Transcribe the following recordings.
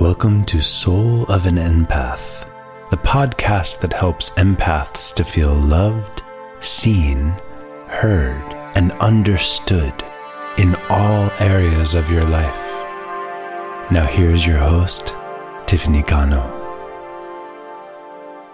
Welcome to Soul of an Empath, the podcast that helps empaths to feel loved, seen, heard, and understood in all areas of your life. Now, here's your host, Tiffany Cano.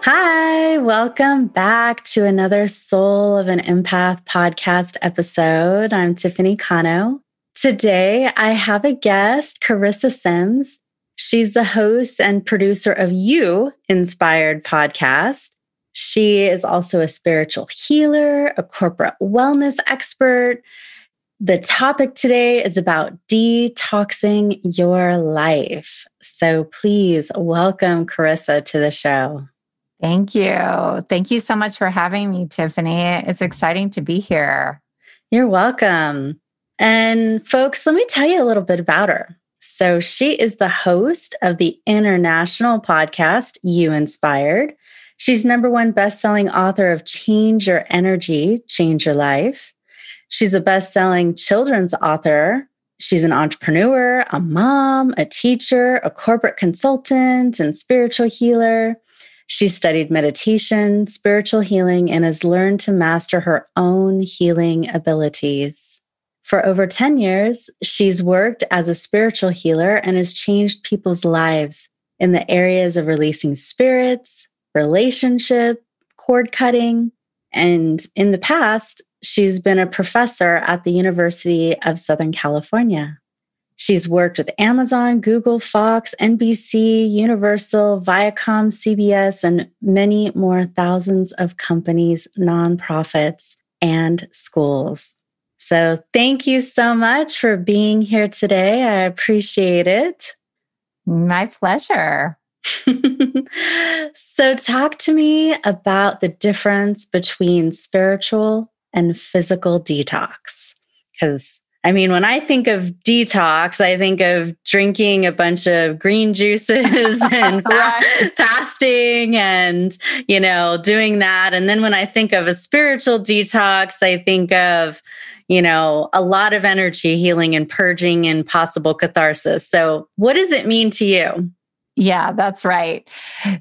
Hi, welcome back to another Soul of an Empath podcast episode. I'm Tiffany Cano. Today, I have a guest, Carissa Sims. She's the host and producer of You Inspired podcast. She is also a spiritual healer, a corporate wellness expert. The topic today is about detoxing your life. So please welcome Carissa to the show. Thank you. Thank you so much for having me, Tiffany. It's exciting to be here. You're welcome. And folks, let me tell you a little bit about her. So, she is the host of the international podcast, You Inspired. She's number one best-selling author of Change Your Energy, Change Your Life. She's a best-selling children's author. She's an entrepreneur, a mom, a teacher, a corporate consultant, and spiritual healer. She studied meditation, spiritual healing, and has learned to master her own healing abilities. For over 10 years, she's worked as a spiritual healer and has changed people's lives in the areas of releasing spirits, relationship, cord cutting. And in the past, she's been a professor at the University of Southern California. She's worked with Amazon, Google, Fox, NBC, Universal, Viacom, CBS, and many more thousands of companies, nonprofits, and schools. So thank you so much for being here today. I appreciate it. My pleasure. so, talk to me about the difference between spiritual and physical detox. Because I mean, when I think of detox, I think of drinking a bunch of green juices and fa- fasting and, you know, doing that. And then when I think of a spiritual detox, I think of, you know, a lot of energy healing and purging and possible catharsis. So, what does it mean to you? Yeah, that's right.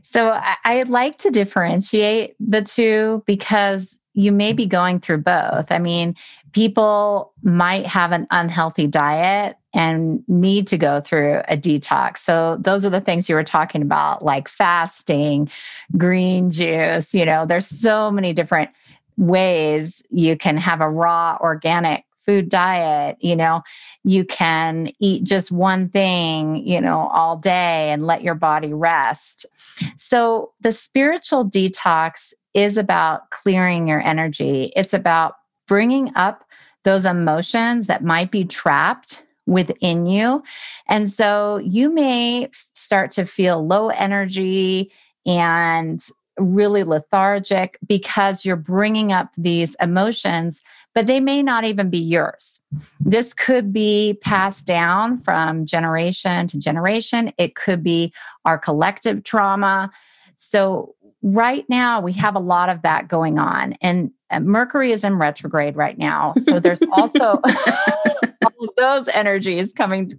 So, I, I like to differentiate the two because you may be going through both. I mean, people might have an unhealthy diet and need to go through a detox. So, those are the things you were talking about, like fasting, green juice. You know, there's so many different ways you can have a raw organic food diet you know? You can eat just one thing you know all day and let your body rest. So the spiritual detox is about clearing your energy. It's about bringing up those emotions that might be trapped within you. And so you may start to feel low energy and really lethargic because you're bringing up these emotions, but they may not even be yours. This could be passed down from generation to generation, it could be our collective trauma. So, right now, we have a lot of that going on. And uh, Mercury is in retrograde right now. So, there's also those energies coming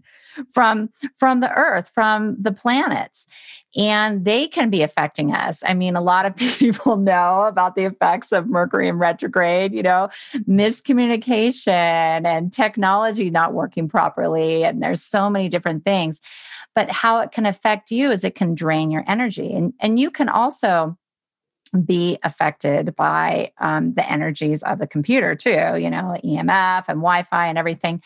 from from the earth from the planets. And they can be affecting us. I mean a lot of people know about the effects of mercury in retrograde you know miscommunication and technology not working properly and there's so many different things. But how it can affect you is it can drain your energy. And and you can also be affected by um, the energies of the computer too you know emf and wi-fi and everything.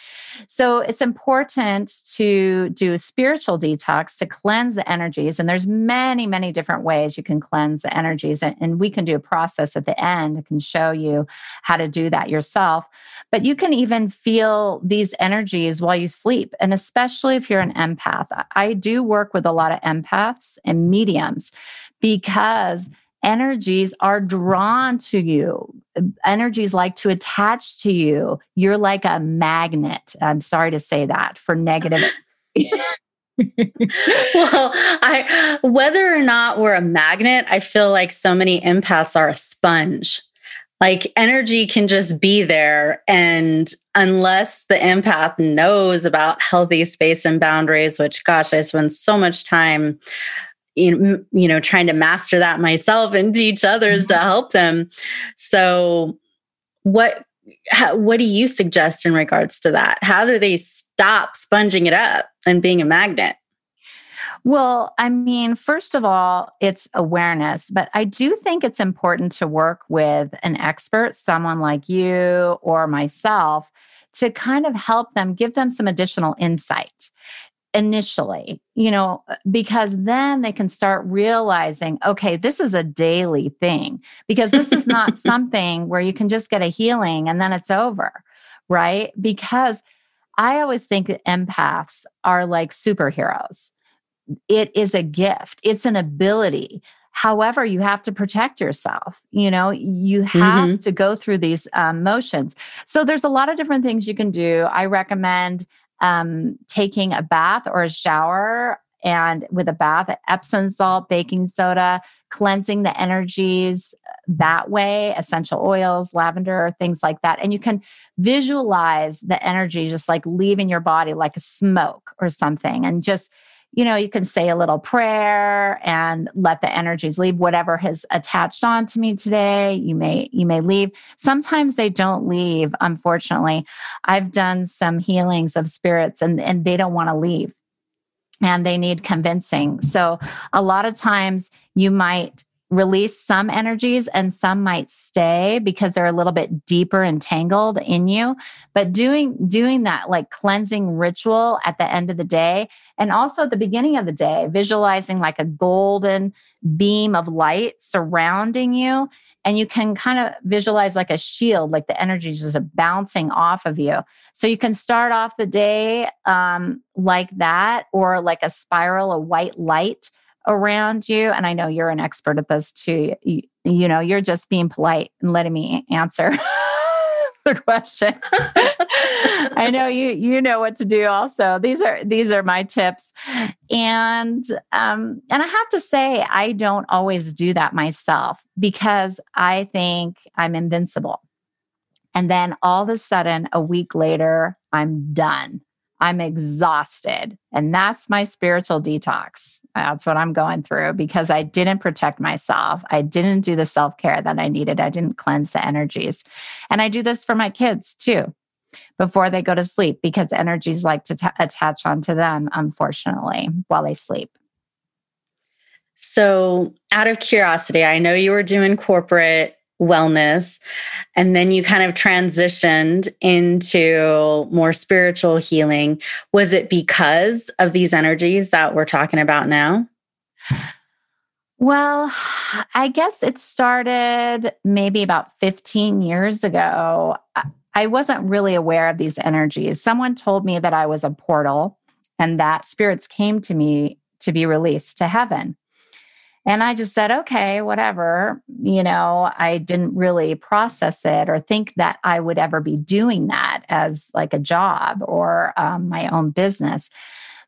So it's important to do spiritual detox to cleanse the energies and there's many many different ways you can cleanse the energies and, and we can do a process at the end that can show you how to do that yourself. But you can even feel these energies while you sleep and especially if you're an empath. I do work with a lot of empaths and mediums because energies are drawn to you. Energies like to attach to you. You're like a magnet. I'm sorry to say that for negative. well, I whether or not we're a magnet, I feel like so many empaths are a sponge. Like energy can just be there. And unless the empath knows about healthy space and boundaries, which, gosh, I spend so much time you know, trying to master that myself and teach others mm-hmm. to help them. So, what how, what do you suggest in regards to that? How do they stop sponging it up and being a magnet? Well, I mean, first of all, it's awareness, but I do think it's important to work with an expert, someone like you or myself, to kind of help them, give them some additional insight initially, you know, because then they can start realizing, okay, this is a daily thing, because this is not something where you can just get a healing and then it's over, right? Because I always think that empaths are like superheroes. It is a gift, it's an ability. However, you have to protect yourself. You know, you have mm-hmm. to go through these um, motions. So, there's a lot of different things you can do. I recommend um, taking a bath or a shower and with a bath, Epsom salt, baking soda, cleansing the energies that way, essential oils, lavender, things like that. And you can visualize the energy just like leaving your body like a smoke or something and just you know, you can say a little prayer and let the energies leave whatever has attached on to me today. You may you may leave. Sometimes they don't leave, unfortunately. I've done some healings of spirits and and they don't want to leave. And they need convincing. So a lot of times you might release some energies and some might stay because they're a little bit deeper entangled in you. But doing doing that like cleansing ritual at the end of the day and also at the beginning of the day visualizing like a golden beam of light surrounding you. And you can kind of visualize like a shield like the energy is just bouncing off of you. So you can start off the day um, like that or like a spiral of white light around you and i know you're an expert at this too you, you know you're just being polite and letting me answer the question. I know you you know what to do also. These are these are my tips. And um and i have to say i don't always do that myself because i think i'm invincible. And then all of a sudden a week later i'm done I'm exhausted. And that's my spiritual detox. That's what I'm going through because I didn't protect myself. I didn't do the self care that I needed. I didn't cleanse the energies. And I do this for my kids too before they go to sleep because energies like to t- attach onto them, unfortunately, while they sleep. So, out of curiosity, I know you were doing corporate wellness. And then you kind of transitioned into more spiritual healing. Was it because of these energies that we're talking about now? Well, I guess it started maybe about 15 years ago. I wasn't really aware of these energies. Someone told me that I was a portal and that spirits came to me to be released to heaven. And I just said, okay, whatever. You know, I didn't really process it or think that I would ever be doing that as like a job or um, my own business.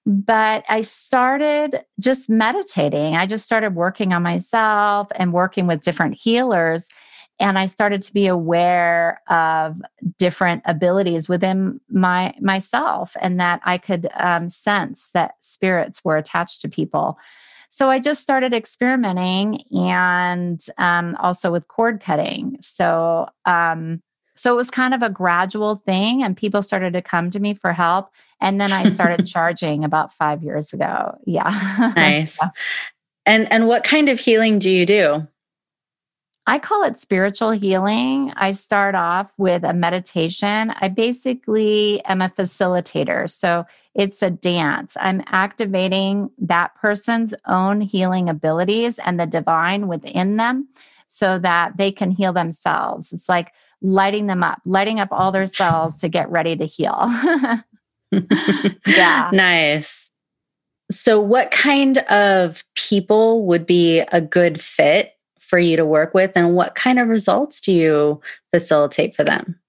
But I started just meditating. I just started working on myself and working with different healers. And I started to be aware of different abilities within my myself, and that I could um, sense that spirits were attached to people. So I just started experimenting and um, also with cord cutting. So, um, so it was kind of a gradual thing, and people started to come to me for help. And then I started charging about five years ago. Yeah. Nice. And and what kind of healing do you do? I call it spiritual healing. I start off with a meditation. I basically am a facilitator. So it's a dance. I'm activating that person's own healing abilities and the divine within them so that they can heal themselves. It's like lighting them up, lighting up all their cells to get ready to heal. yeah. Nice. So, what kind of people would be a good fit for you to work with and what kind of results do you facilitate for them?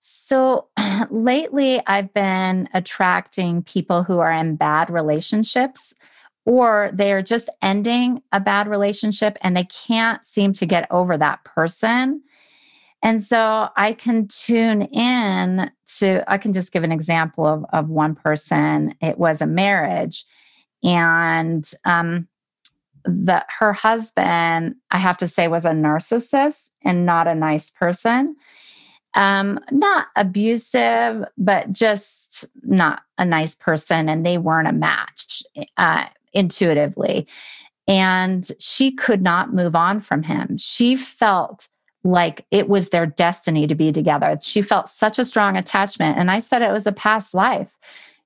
So lately, I've been attracting people who are in bad relationships or they are just ending a bad relationship and they can't seem to get over that person. And so I can tune in to, I can just give an example of, of one person. It was a marriage. And um, that her husband, I have to say, was a narcissist and not a nice person. Um, not abusive, but just not a nice person. And they weren't a match uh, intuitively. And she could not move on from him. She felt like it was their destiny to be together. She felt such a strong attachment. And I said it was a past life.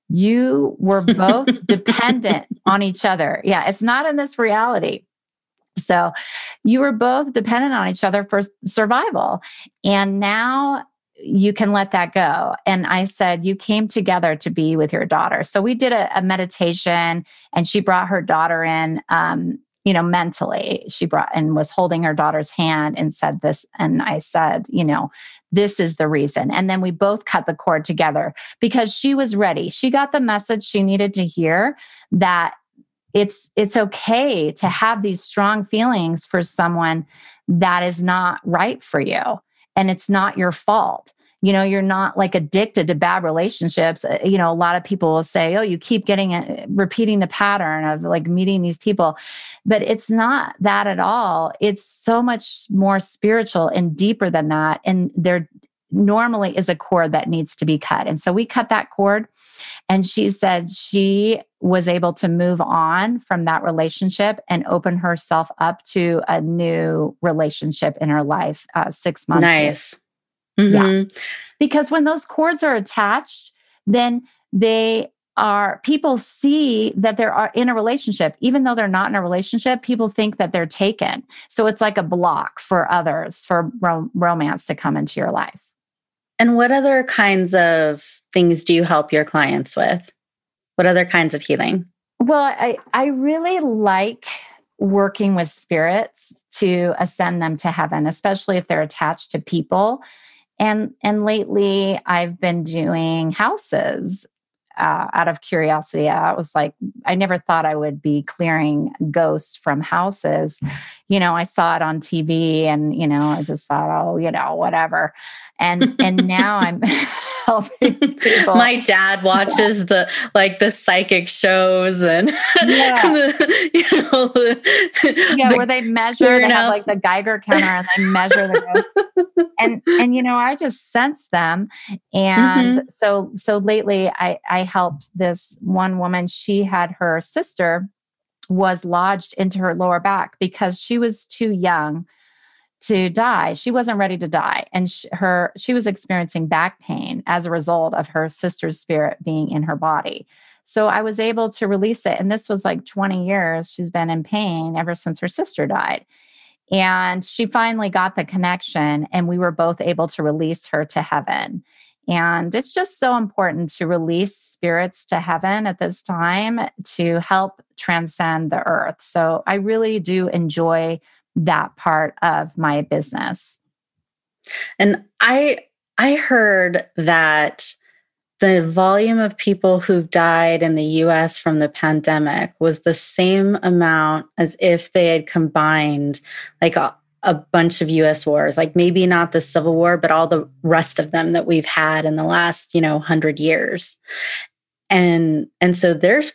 You were both dependent on each other. Yeah, it's not in this reality. So you were both dependent on each other for survival. And now you can let that go. And I said, You came together to be with your daughter. So we did a, a meditation and she brought her daughter in. Um, you know, mentally, she brought and was holding her daughter's hand and said this. And I said, you know, this is the reason. And then we both cut the cord together because she was ready. She got the message she needed to hear that it's it's okay to have these strong feelings for someone that is not right for you and it's not your fault you know you're not like addicted to bad relationships uh, you know a lot of people will say oh you keep getting it, repeating the pattern of like meeting these people. But it's not that at all. It's so much more spiritual and deeper than that and there normally is a cord that needs to be cut. And so we cut that cord and she said she was able to move on from that relationship and open herself up to a new relationship in her life uh, six months nice Mm-hmm. Yeah. Because when those cords are attached, then they are people see that they're in a relationship. Even though they're not in a relationship people think that they're taken. So it's like a block for others for rom- romance to come into your life. And what other kinds of things do you help your clients with? What other kinds of healing? Well i i really like working with spirits to ascend them to heaven especially if they're attached to people and and lately i've been doing houses uh, out of curiosity. I was like, I never thought I would be clearing ghosts from houses. You know, I saw it on TV and, you know, I just thought, oh, you know, whatever. And and now I'm helping people. My dad watches the like the psychic shows and yeah, the, you know, the, yeah, the, where they measure, they have like the Geiger counter and they measure the ghosts. and and you know, I just sense them. And mm-hmm. so so lately I I helped this one woman. She had her sister was lodged into her lower back because she was too young to die. She wasn't ready to die, and she, her she was experiencing back pain as a result of her sister's spirit being in her body. So I was able to release it, and this was like 20 years. She's been in pain ever since her sister died. And she finally got the connection, and we were both able to release her to heaven. And it's just so important to release spirits to heaven at this time to help transcend the earth. So I really do enjoy that part of my business. And I I heard that the volume of people who've died in the US from the pandemic was the same amount as if they had combined like a, bunch of US wars, like maybe not the Civil War, but all the rest of them that we've had in the last, you know, 100 years. And and so there's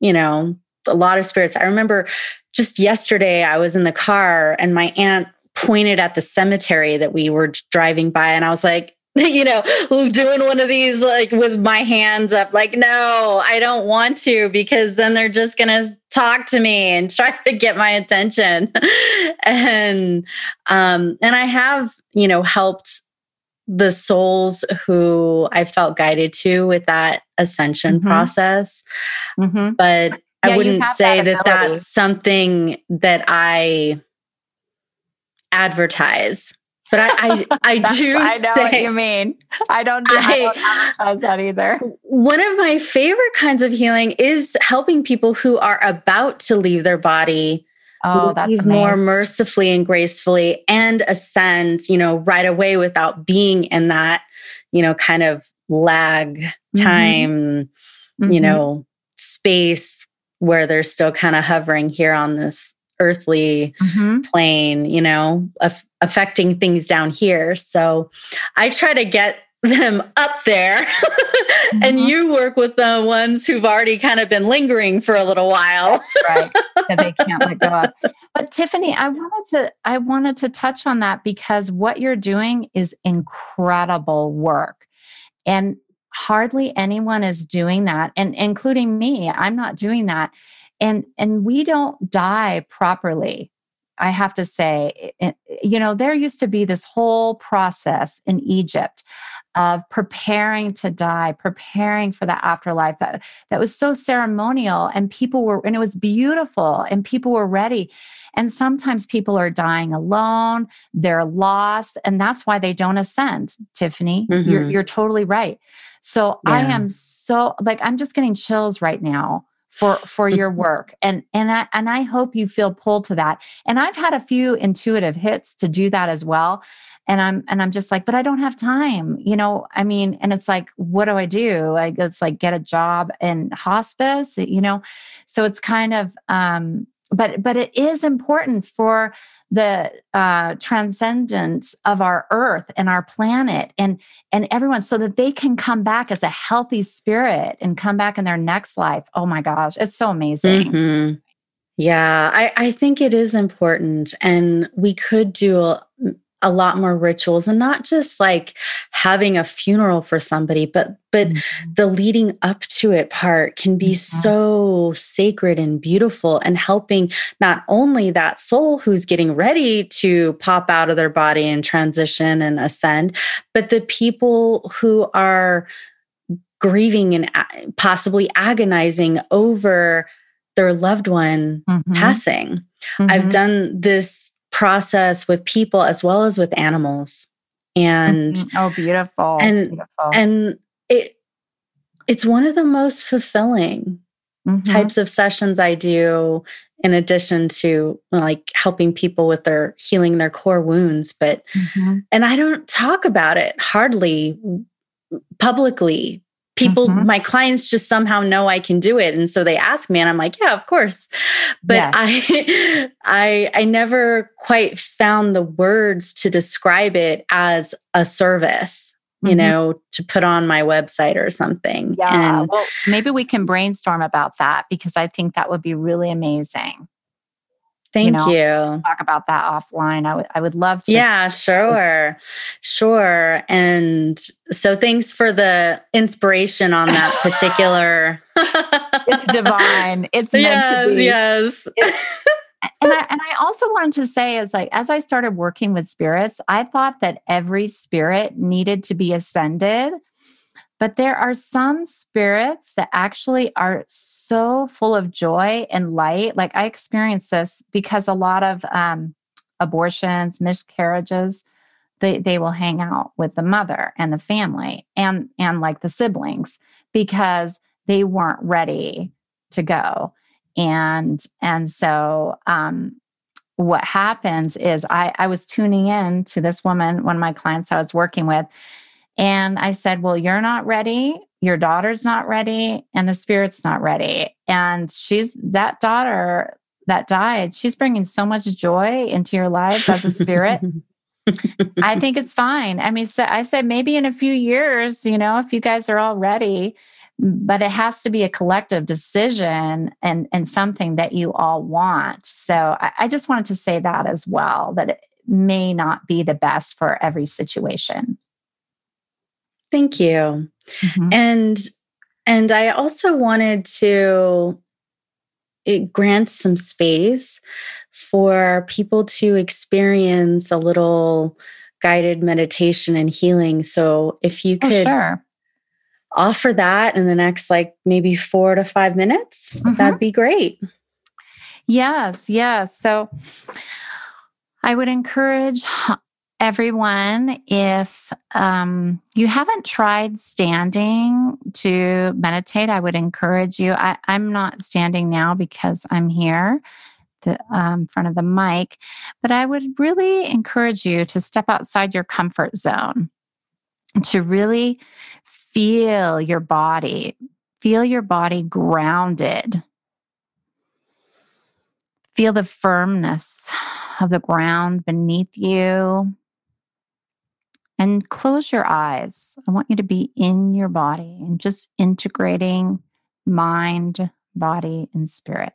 you know, a lot of spirits. I remember just yesterday I was in the car and my aunt pointed at the cemetery that we were driving by and I was like, you know, doing one of these like with my hands up, like, no, I don't want to because then they're just to talk to me and try to get my attention. and, um, and I have, you know, helped the souls who I felt guided to with that ascension mm-hmm. process. Mm-hmm. But yeah, I wouldn't say that, that that's something that I advertise but I, I, I do. I know say, what you mean. I don't. Do, I, I don't that either. One of my favorite kinds of healing is helping people who are about to leave their body. Oh, that's amazing. more mercifully and gracefully, and ascend. You know, right away without being in that, you know, kind of lag mm-hmm. time. Mm-hmm. You know, space where they're still kind of hovering here on this earthly Mhm. plane, you know, aff affecting things down here. So I try to get them up there and Mhm. you work with the ones who've already kind of been lingering for a little while. right that they can't let go of. But Tiffany, I wanted to I wanted to touch on that because what you're doing is incredible work. And hardly anyone is doing that and including me. I'm not doing that. And and we don't die properly. I have to say, you know, there used to be this whole process in Egypt of preparing to die, preparing for the afterlife that that was so ceremonial and people were and it was beautiful and people were ready and sometimes people are dying alone they're lost and that's why they don't ascend tiffany you're, Mhm. you're totally right so i am so like i'm just getting chills right now for for your work. And and i and i hope you feel pulled to that. And i've had a few intuitive hits to do that as well. And i'm and i'm just like but i don't have time. You know i mean and it's like what do i do? I it's like get a job in hospice you know? So it's kind of um but but it is important for the uh transcendence of our earth and our planet and and everyone so that they can come back as a healthy spirit and come back in their next life oh my gosh it's so amazing Mhm. Yeah, I, I think it is important. And we could do a, lot more rituals and not just like having a funeral for somebody, but but Mhm. the leading up to it part can be Mhm. so sacred and beautiful and helping not only that soul who's getting ready to pop out of their body and transition and ascend, but the people who are grieving and possibly agonizing over their loved one Mhm. passing. I've Mhm. done this process with people as well as with animals. And Mhm. oh beautiful and- beautiful and it it's one of the most fulfilling Mhm. types of sessions I do in addition to like helping people with their healing their core wounds but Mhm. and I don't talk about it hardly publicly. People, Mhm. my clients just somehow know I can do it. And so they ask me, and I'm like, yeah, of course. But Yes. I I I never quite found the words to describe it as a service, you Mhm. know, to put on my website or something. Yeah. And well, maybe we can brainstorm about that because I think that would be really amazing. Thank know, you. Talk about that offline. I would I would love to. Yeah, sure. Sure. And so thanks for the inspiration on that particular It's divine. It's meant yes, to be. yes. and I and I also wanted to say is like as I started working with spirits, I thought that every spirit needed to be ascended. But there are some spirits that actually are so full of joy and light. Like I experienced this because a lot of um, abortions, miscarriages, they, they will hang out with the mother and the family and and like the siblings because they weren't ready to go and and so um what happens is i i was tuning in to this woman one of my clients i was working with and i said well you're not ready your daughter's not ready and the spirit's not ready and she's that daughter that died she's bringing so much joy into your lives as a spirit I think it's fine. I mean, so I said maybe in a few years, you know, if you guys are all ready, but it has to be a collective decision and and something that you all want. So I, I just wanted to say that as well, that it may not be the best for every situation. Thank you. Mhm. And and I also wanted to it grant some space for people to experience a little guided meditation and healing. So if you Oh, could sure. offer that in the next like maybe 4 to 5 minutes, Mhm. that'd be great. Yes, yes. So I would encourage everyone if um, you haven't tried standing to meditate, I would encourage you. I, I'm not standing now because I'm here the um, front of the mic, but I would really encourage you to step outside your comfort zone to really feel your body, feel your body grounded Feel the firmness of the ground beneath you. And close your eyes. I want you to be in your body and just integrating mind, body, and spirit.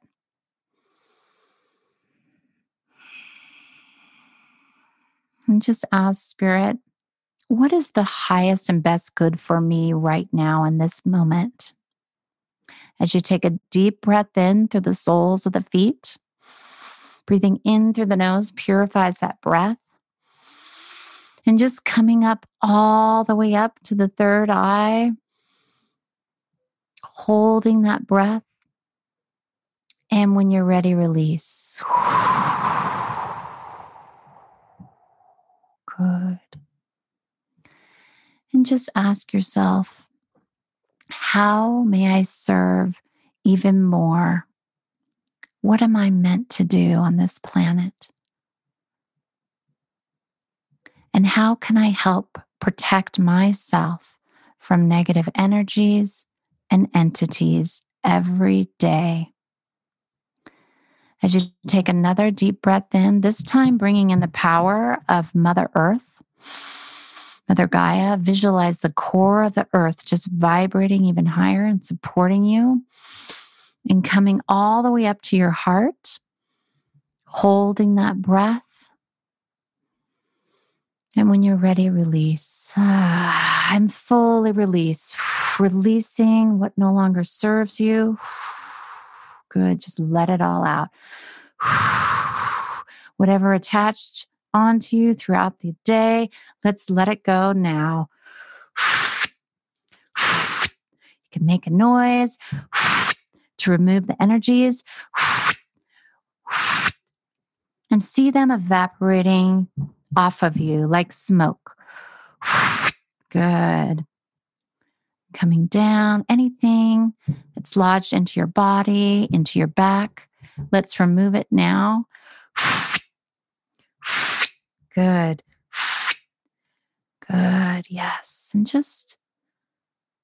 And just ask Spirit, what is the highest and best good for me right now in this moment? As you take a deep breath in through the soles of the feet, breathing in through the nose purifies that breath. And just coming up all the way up to the third eye, holding that breath. And when you're ready, release. Good. And just ask yourself, how may I serve even more? What am I meant to do on this planet? And how can I help protect myself from negative energies and entities every day? As you take another deep breath in, this time bringing in the power of Mother Earth, Mother Gaia, visualize the core of the earth just vibrating even higher and supporting you and coming all the way up to your heart, holding that breath. And when you're ready, release. Ah, I'm fully released, releasing what no longer serves you. Good. Just let it all out. Whatever attached onto you throughout the day, let's let it go now. You can make a noise to remove the energies and see them evaporating off of you like smoke. Good coming down, anything that's lodged into your body, into your back. Let's remove it now. Good. Good. Yes. And just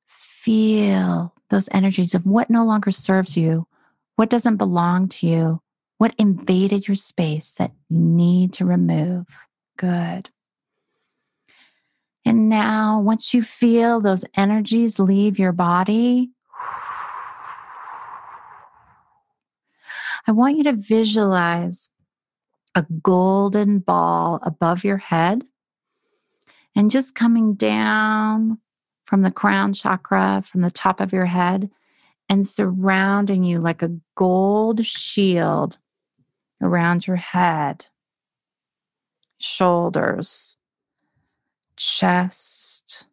feel those energies of what no longer serves you, what doesn't belong to you, what invaded your space that you need to remove. Good. And now, once you feel those energies leave your body, I want you to visualize a golden ball above your head and just coming down from the crown chakra, from the top of your head, and surrounding you like a gold shield around your head, shoulders, chest,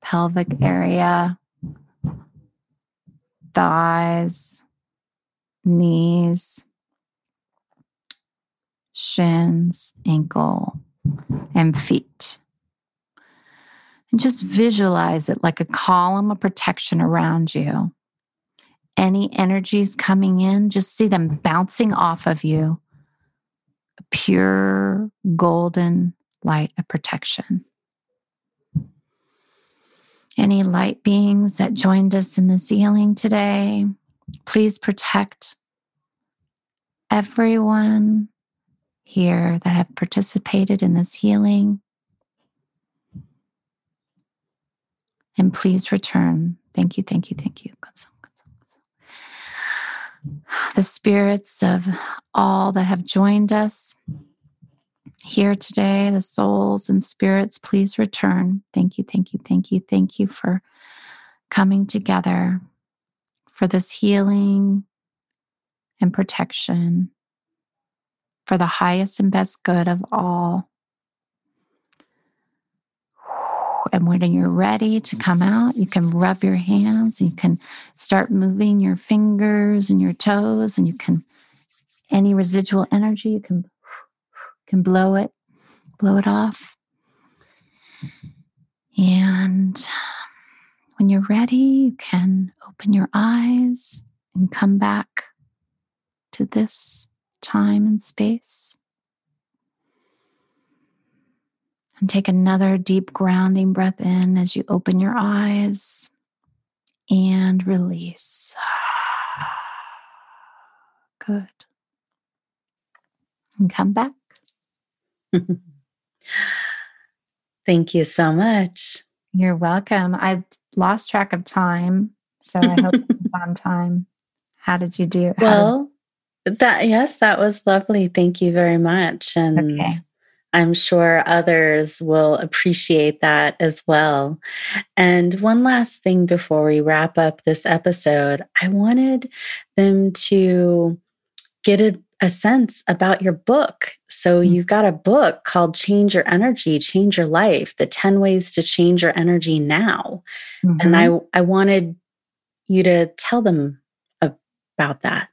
pelvic area, thighs, knees, shins, ankle, and feet. And just visualize it like a column of protection around you. Any energies coming in, just see them bouncing off of you. Pure golden light of protection. Any light beings that joined us in this healing today, please protect everyone here that have participated in this healing. And please return. Thank you, thank you, thank you. The spirits of all that have joined us here today, the souls and spirits, please return. Thank you, thank you, thank you, thank you for coming together for this healing and protection for the highest and best good of all. And when you're ready to come out, you can rub your hands, you can start moving your fingers and your toes, and you can, any residual energy, you can can blow it, blow it off. And when you're ready, you can open your eyes and come back to this time and space. And take another deep grounding breath in as you open your eyes and release. Good. and come back. Thank you so much. You're welcome. I lost track of time, so I hope it's on time. How did you do? Well, did... that yes, that was lovely. Thank you very much. And okay. I'm sure others will appreciate that as well. And one last thing before we wrap up this episode, I wanted them to get a, a sense about your book. So, mm-hmm. you've got a book called Change Your Energy, Change Your Life The 10 Ways to Change Your Energy Now. Mm-hmm. And I, I wanted you to tell them about that.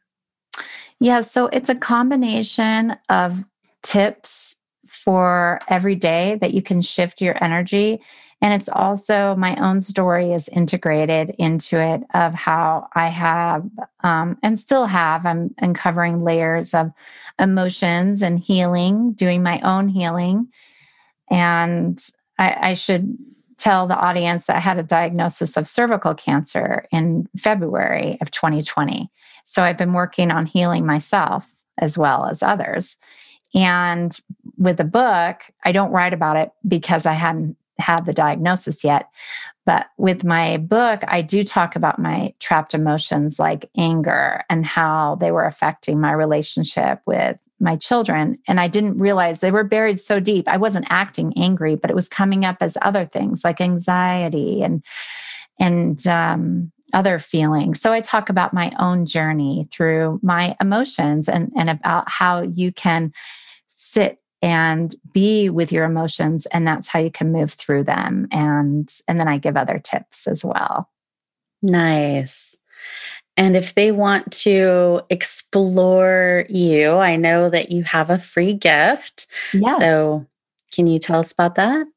Yeah, so it's a combination of tips for every day that you can shift your energy. And it's also my own story is integrated into it of how I have um, and still have. I'm uncovering layers of emotions and healing, doing my own healing. And I, I should tell the audience that I had a diagnosis of cervical cancer in February of 2020. So I've been working on healing myself as well as others. And with the book, I don't write about it because I hadn't had the diagnosis yet. But with my book, I do talk about my trapped emotions like anger and how they were affecting my relationship with my children. And I didn't realize they were buried so deep. I wasn't acting angry, but it was coming up as other things like anxiety and, and, um, other feelings. So I talk about my own journey through my emotions and, and about how you can sit and be with your emotions and that's how you can move through them and and then I give other tips as well. Nice. And if they want to explore you, I know that you have a free gift. Yes. So can you tell us about that?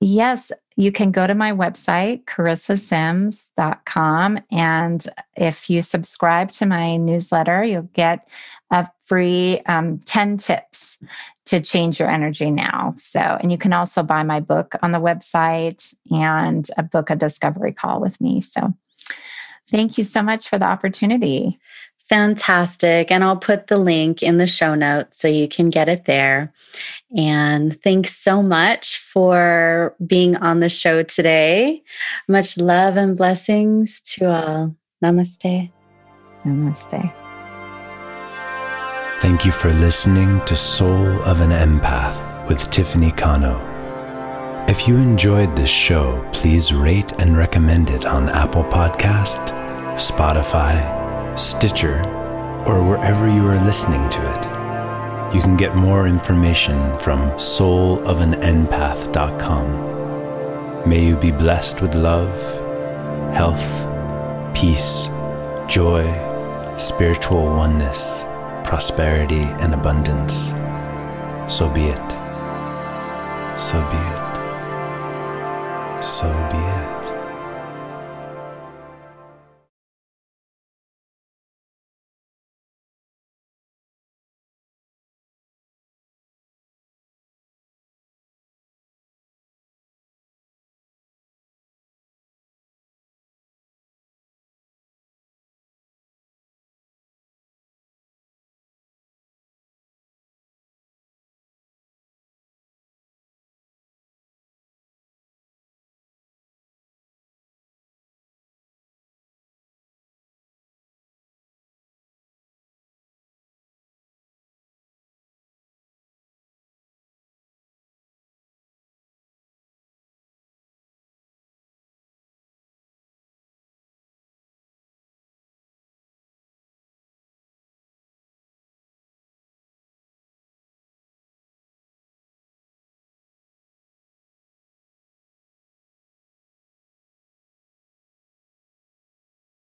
Yes, you can go to my website, carissasims.com. And if you subscribe to my newsletter, you'll get a free um, 10 tips to change your energy now. So, and you can also buy my book on the website and a book a discovery call with me. So, thank you so much for the opportunity. Fantastic. And I'll put the link in the show notes so you can get it there. And thanks so much for being on the show today. Much love and blessings to all. Namaste. Namaste. Thank you for listening to Soul of an Empath with Tiffany Cano. If you enjoyed this show, please rate and recommend it on Apple Podcast, Spotify, Stitcher, or wherever you are listening to it. You can get more information from soulofanempath.com. May you be blessed with love, health, peace, joy, spiritual oneness, prosperity, and abundance. So be it. So be it. So be it.